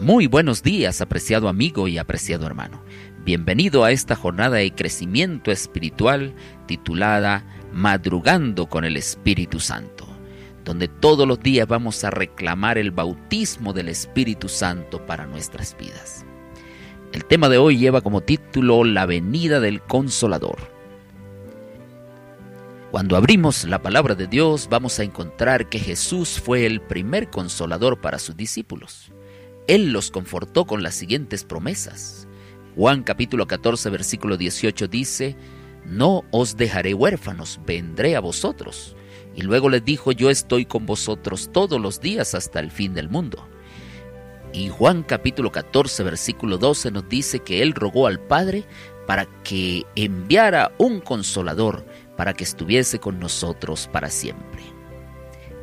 Muy buenos días, apreciado amigo y apreciado hermano. Bienvenido a esta jornada de crecimiento espiritual titulada Madrugando con el Espíritu Santo, donde todos los días vamos a reclamar el bautismo del Espíritu Santo para nuestras vidas. El tema de hoy lleva como título La venida del Consolador. Cuando abrimos la palabra de Dios vamos a encontrar que Jesús fue el primer consolador para sus discípulos. Él los confortó con las siguientes promesas. Juan capítulo 14 versículo 18 dice, No os dejaré huérfanos, vendré a vosotros. Y luego les dijo, Yo estoy con vosotros todos los días hasta el fin del mundo. Y Juan capítulo 14 versículo 12 nos dice que Él rogó al Padre para que enviara un consolador para que estuviese con nosotros para siempre.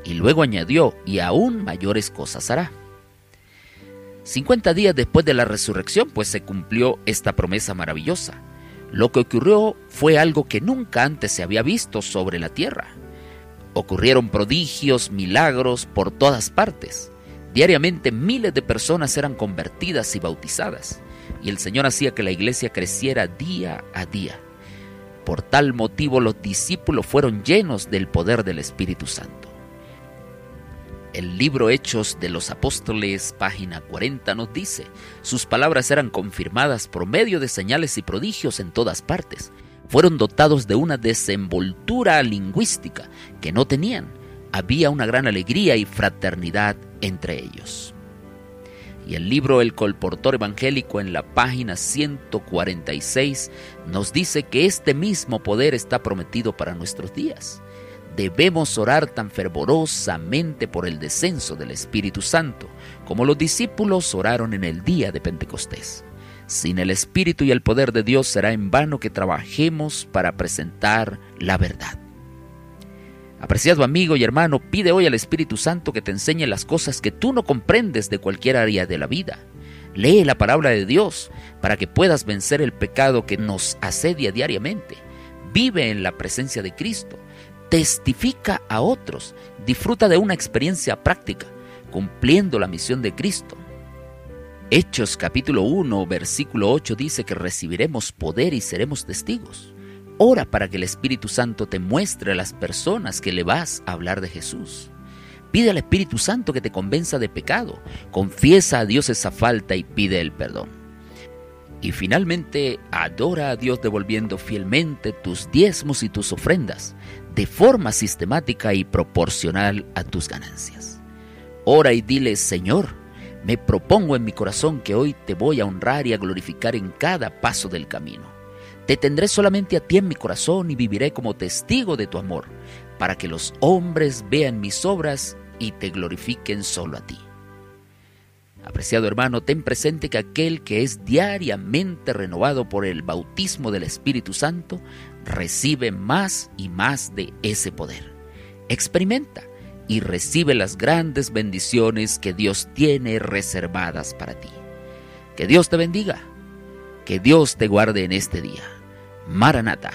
Y luego añadió, y aún mayores cosas hará. 50 días después de la resurrección, pues se cumplió esta promesa maravillosa. Lo que ocurrió fue algo que nunca antes se había visto sobre la tierra. Ocurrieron prodigios, milagros por todas partes. Diariamente miles de personas eran convertidas y bautizadas, y el Señor hacía que la iglesia creciera día a día. Por tal motivo los discípulos fueron llenos del poder del Espíritu Santo. El libro Hechos de los Apóstoles, página 40, nos dice, sus palabras eran confirmadas por medio de señales y prodigios en todas partes. Fueron dotados de una desenvoltura lingüística que no tenían. Había una gran alegría y fraternidad entre ellos. Y el libro El Colportor Evangélico en la página 146 nos dice que este mismo poder está prometido para nuestros días debemos orar tan fervorosamente por el descenso del Espíritu Santo, como los discípulos oraron en el día de Pentecostés. Sin el Espíritu y el poder de Dios será en vano que trabajemos para presentar la verdad. Apreciado amigo y hermano, pide hoy al Espíritu Santo que te enseñe las cosas que tú no comprendes de cualquier área de la vida. Lee la palabra de Dios para que puedas vencer el pecado que nos asedia diariamente. Vive en la presencia de Cristo testifica a otros, disfruta de una experiencia práctica, cumpliendo la misión de Cristo. Hechos capítulo 1, versículo 8 dice que recibiremos poder y seremos testigos. Ora para que el Espíritu Santo te muestre a las personas que le vas a hablar de Jesús. Pide al Espíritu Santo que te convenza de pecado. Confiesa a Dios esa falta y pide el perdón. Y finalmente, adora a Dios devolviendo fielmente tus diezmos y tus ofrendas, de forma sistemática y proporcional a tus ganancias. Ora y dile, Señor, me propongo en mi corazón que hoy te voy a honrar y a glorificar en cada paso del camino. Te tendré solamente a ti en mi corazón y viviré como testigo de tu amor, para que los hombres vean mis obras y te glorifiquen solo a ti. Apreciado hermano, ten presente que aquel que es diariamente renovado por el bautismo del Espíritu Santo recibe más y más de ese poder. Experimenta y recibe las grandes bendiciones que Dios tiene reservadas para ti. Que Dios te bendiga. Que Dios te guarde en este día. Maranata.